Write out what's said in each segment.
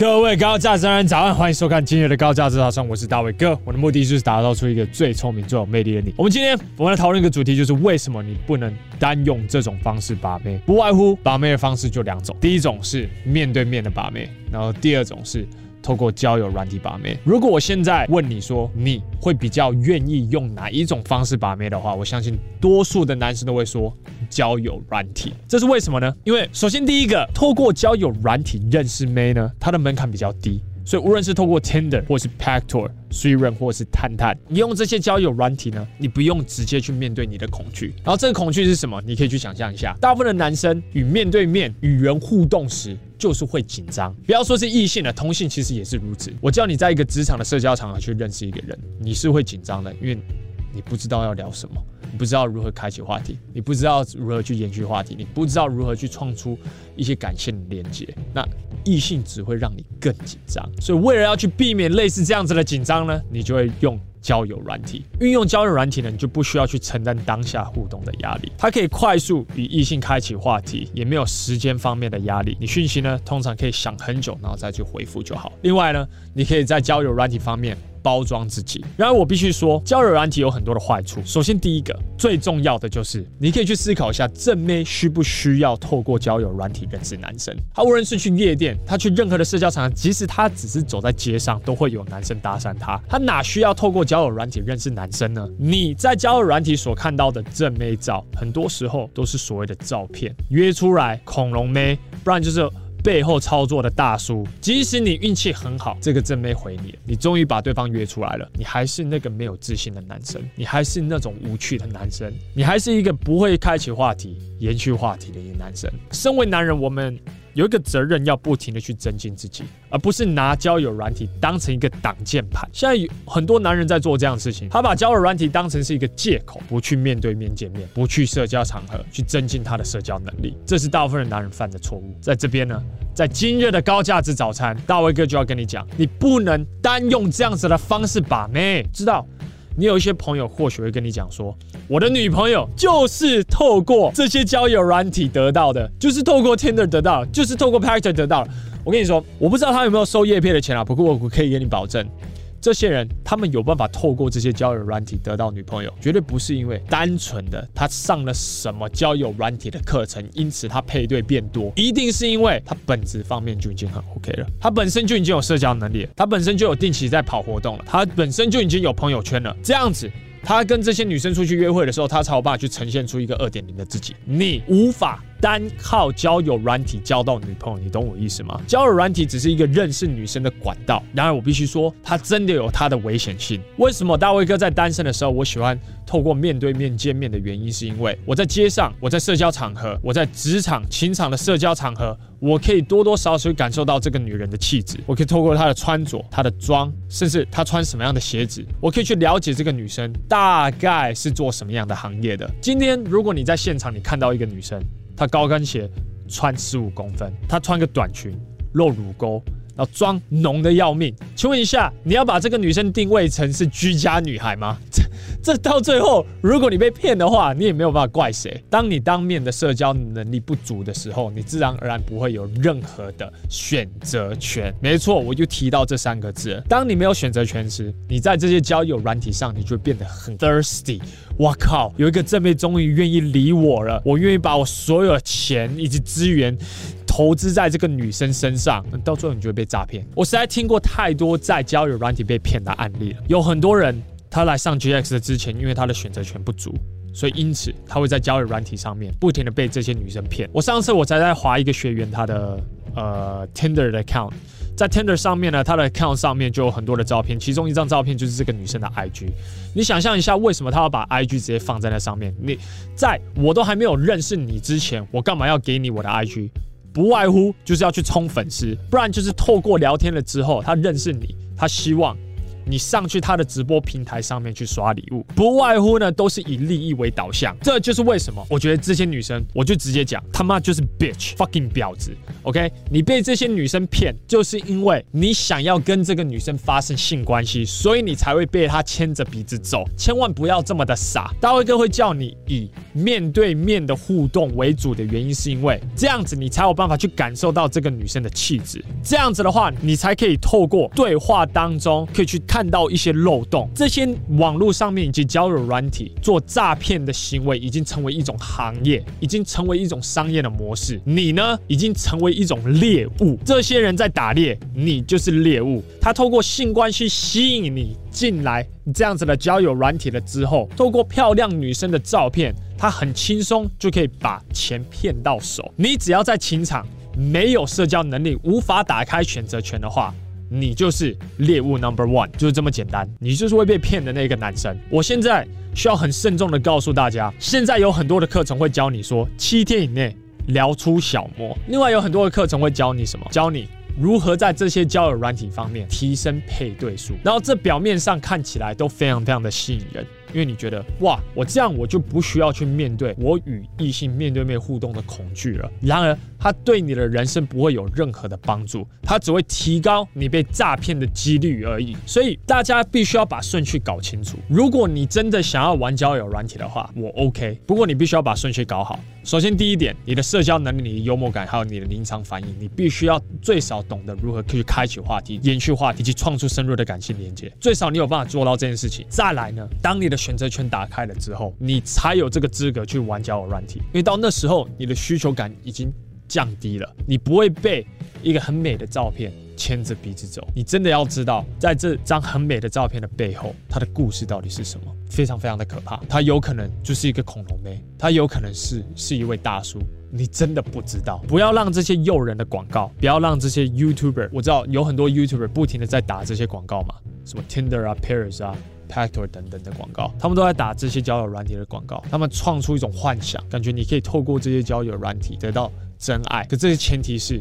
各位高价值人早安，欢迎收看今日的高价值早上，我是大卫哥。我的目的就是打造出一个最聪明、最有魅力的你。我们今天我们来讨论一个主题，就是为什么你不能单用这种方式把妹？不外乎把妹的方式就两种，第一种是面对面的把妹，然后第二种是。透过交友软体把妹。如果我现在问你说，你会比较愿意用哪一种方式把妹的话，我相信多数的男生都会说交友软体。这是为什么呢？因为首先第一个，透过交友软体认识妹呢，它的门槛比较低。所以无论是透过 Tinder 或是 Paktor、Swire 或是探探，你用这些交友软体呢，你不用直接去面对你的恐惧。然后这个恐惧是什么？你可以去想象一下，大部分的男生与面对面与人互动时，就是会紧张。不要说是异性的，同性其实也是如此。我叫你在一个职场的社交场合去认识一个人，你是会紧张的，因为你不知道要聊什么。你不知道如何开启话题，你不知道如何去延续话题，你不知道如何去创出一些感性的连接，那异性只会让你更紧张。所以为了要去避免类似这样子的紧张呢，你就会用交友软体。运用交友软体呢，你就不需要去承担当下互动的压力，它可以快速与异性开启话题，也没有时间方面的压力。你讯息呢，通常可以想很久，然后再去回复就好。另外呢，你可以在交友软体方面。包装自己。然而，我必须说，交友软体有很多的坏处。首先，第一个最重要的就是，你可以去思考一下，正妹需不需要透过交友软体认识男生？他无论是去夜店，他去任何的社交场合，即使他只是走在街上，都会有男生搭讪他。他哪需要透过交友软体认识男生呢？你在交友软体所看到的正妹照，很多时候都是所谓的照片，约出来恐龙妹，不然就是。背后操作的大叔，即使你运气很好，这个真没回你，你终于把对方约出来了，你还是那个没有自信的男生，你还是那种无趣的男生，你还是一个不会开启话题、延续话题的一个男生。身为男人，我们。有一个责任要不停的去增进自己，而不是拿交友软体当成一个挡箭牌。现在有很多男人在做这样的事情，他把交友软体当成是一个借口，不去面对面见面，不去社交场合去增进他的社交能力。这是大部分的男人犯的错误。在这边呢，在今日的高价值早餐，大卫哥就要跟你讲，你不能单用这样子的方式把妹，知道？你有一些朋友或许会跟你讲说，我的女朋友就是透过这些交友软体得到的，就是透过 Tinder 得到，就是透过 p a c t e r 得到。我跟你说，我不知道他有没有收叶片的钱啊，不过我可以给你保证。这些人，他们有办法透过这些交友软体得到女朋友，绝对不是因为单纯的他上了什么交友软体的课程，因此他配对变多，一定是因为他本质方面就已经很 OK 了，他本身就已经有社交能力，他本身就有定期在跑活动了，他本身就已经有朋友圈了，这样子。他跟这些女生出去约会的时候，他才有办法去呈现出一个二点零的自己。你无法单靠交友软体交到女朋友，你懂我意思吗？交友软体只是一个认识女生的管道。然而，我必须说，它真的有它的危险性。为什么大卫哥在单身的时候，我喜欢透过面对面见面的原因，是因为我在街上，我在社交场合，我在职场、情场的社交场合。我可以多多少少感受到这个女人的气质，我可以透过她的穿着、她的妆，甚至她穿什么样的鞋子，我可以去了解这个女生大概是做什么样的行业的。今天如果你在现场，你看到一个女生，她高跟鞋穿十五公分，她穿个短裙露乳沟，然后妆浓的要命，请问一下，你要把这个女生定位成是居家女孩吗？这这到最后，如果你被骗的话，你也没有办法怪谁。当你当面的社交能力不足的时候，你自然而然不会有任何的选择权。没错，我就提到这三个字。当你没有选择权时，你在这些交友软体上，你就会变得很 thirsty。哇靠，有一个正妹终于愿意理我了，我愿意把我所有的钱以及资源投资在这个女生身上，到最后你就会被诈骗。我实在听过太多在交友软体被骗的案例了，有很多人。他来上 GX 的之前，因为他的选择权不足，所以因此他会在交友软体上面不停的被这些女生骗。我上次我才在滑一个学员他的呃 Tinder 的 account，在 Tinder 上面呢，他的 account 上面就有很多的照片，其中一张照片就是这个女生的 IG。你想象一下，为什么他要把 IG 直接放在那上面？你在我都还没有认识你之前，我干嘛要给你我的 IG？不外乎就是要去冲粉丝，不然就是透过聊天了之后，他认识你，他希望。你上去他的直播平台上面去刷礼物，不外乎呢都是以利益为导向。这就是为什么我觉得这些女生，我就直接讲，他妈就是 bitch，fucking 婊子。OK，你被这些女生骗，就是因为你想要跟这个女生发生性关系，所以你才会被她牵着鼻子走。千万不要这么的傻。大卫哥会叫你以面对面的互动为主的原因，是因为这样子你才有办法去感受到这个女生的气质。这样子的话，你才可以透过对话当中可以去看看到一些漏洞。这些网络上面以及交友软体做诈骗的行为已经成为一种行业，已经成为一种商业的模式。你呢，已经成为一种猎物。这些人在打猎，你就是猎物。他透过性关系吸引你进来这样子的交友软体了之后，透过漂亮女生的照片，他很轻松就可以把钱骗到手。你只要在情场没有社交能力，无法打开选择权的话，你就是猎物 number one，就是这么简单。你就是会被骗的那个男生。我现在需要很慎重的告诉大家，现在有很多的课程会教你说七天以内聊出小魔，另外有很多的课程会教你什么？教你。如何在这些交友软体方面提升配对数？然后这表面上看起来都非常非常的吸引人。因为你觉得哇，我这样我就不需要去面对我与异性面对面互动的恐惧了。然而，它对你的人生不会有任何的帮助，它只会提高你被诈骗的几率而已。所以大家必须要把顺序搞清楚。如果你真的想要玩交友软体的话，我 OK。不过你必须要把顺序搞好。首先，第一点，你的社交能力、你的幽默感，还有你的临场反应，你必须要最少懂得如何去开启话题、延续话题以及创出深入的感情连接。最少你有办法做到这件事情。再来呢，当你的选择权打开了之后，你才有这个资格去玩交友软体，因为到那时候你的需求感已经降低了，你不会被一个很美的照片牵着鼻子走。你真的要知道，在这张很美的照片的背后，它的故事到底是什么？非常非常的可怕。它有可能就是一个恐龙妹，它有可能是是一位大叔，你真的不知道。不要让这些诱人的广告，不要让这些 YouTuber，我知道有很多 YouTuber 不停的在打这些广告嘛，什么 Tinder 啊、Paris 啊。Pactor 等等的广告，他们都在打这些交友软体的广告，他们创出一种幻想，感觉你可以透过这些交友软体得到真爱。可这些前提是，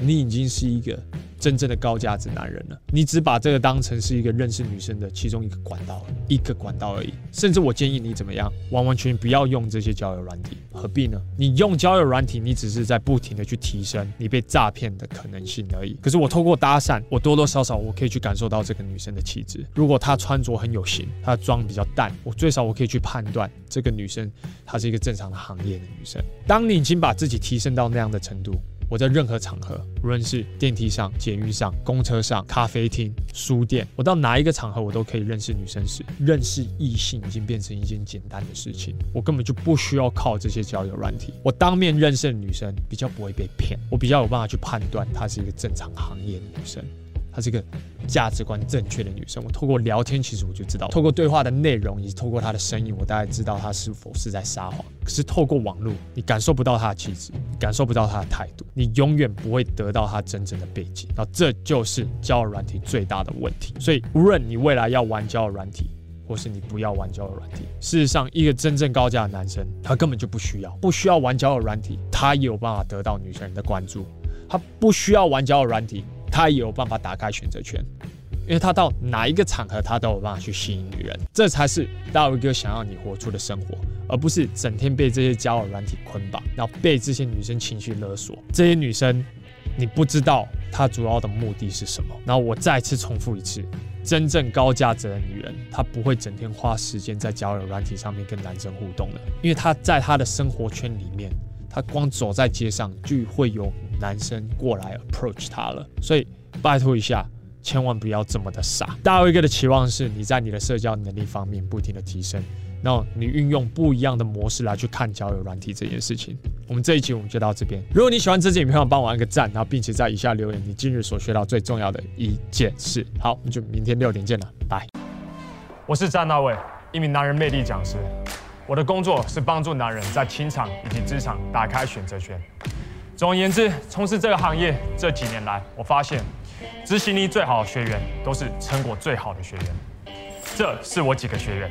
你已经是一个真正的高价值男人了，你只把这个当成是一个认识女生的其中一个管道，一个管道而已。甚至我建议你怎么样，完完全全不要用这些交友软体，何必呢？你用交友软体，你只是在不停的去提升你被诈骗的可能性而已。可是我透过搭讪，我多多少少我可以去感受到这个女生的气质。如果她穿着很有型，她的妆比较淡，我最少我可以去判断这个女生她是一个正常的行业的女生。当你已经把自己提升到那样的程度。我在任何场合，无论是电梯上、监狱上、公车上、咖啡厅、书店，我到哪一个场合，我都可以认识女生时，认识异性已经变成一件简单的事情。我根本就不需要靠这些交友软体，我当面认识的女生比较不会被骗，我比较有办法去判断她是一个正常行业的女生。她是个价值观正确的女生，我透过聊天，其实我就知道，透过对话的内容以及透过她的声音，我大概知道她是否是在撒谎。可是透过网络，你感受不到她的气质，感受不到她的态度，你永远不会得到她真正的背景。那这就是交友软体最大的问题。所以，无论你未来要玩交友软体，或是你不要玩交友软体，事实上，一个真正高价的男生，他根本就不需要，不需要玩交友软体，他也有办法得到女生的关注。他不需要玩交友软体。他也有办法打开选择权，因为他到哪一个场合，他都有办法去吸引女人，这才是大卫哥想要你活出的生活，而不是整天被这些交友软体捆绑，然后被这些女生情绪勒索。这些女生，你不知道她主要的目的是什么。然后我再次重复一次，真正高价值的女人，她不会整天花时间在交友软体上面跟男生互动的，因为她在她的生活圈里面。她光走在街上就会有男生过来 approach 他了，所以拜托一下，千万不要这么的傻。大卫哥的期望是你在你的社交能力方面不停的提升，然后你运用不一样的模式来去看交友软体这件事情。我们这一集我们就到这边。如果你喜欢这支影片，帮我按个赞，然后并且在以下留言你今日所学到最重要的一件事。好，我们就明天六点见了，拜。我是詹大卫，一名男人魅力讲师。我的工作是帮助男人在情场以及职场打开选择权。总而言之，从事这个行业这几年来，我发现执行力最好的学员都是成果最好的学员。这是我几个学员。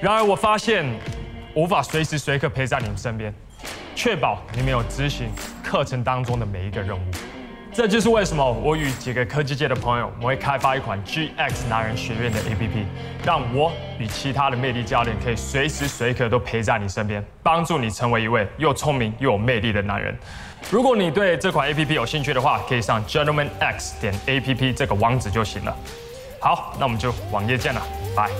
然而，我发现无法随时随刻陪在你们身边，确保你们有执行课程当中的每一个任务。这就是为什么我与几个科技界的朋友，我会开发一款 GX 男人学院的 APP，让我与其他的魅力教练可以随时随刻都陪在你身边，帮助你成为一位又聪明又有魅力的男人。如果你对这款 APP 有兴趣的话，可以上 gentlemanx 点 APP 这个网址就行了。好，那我们就网页见了，拜。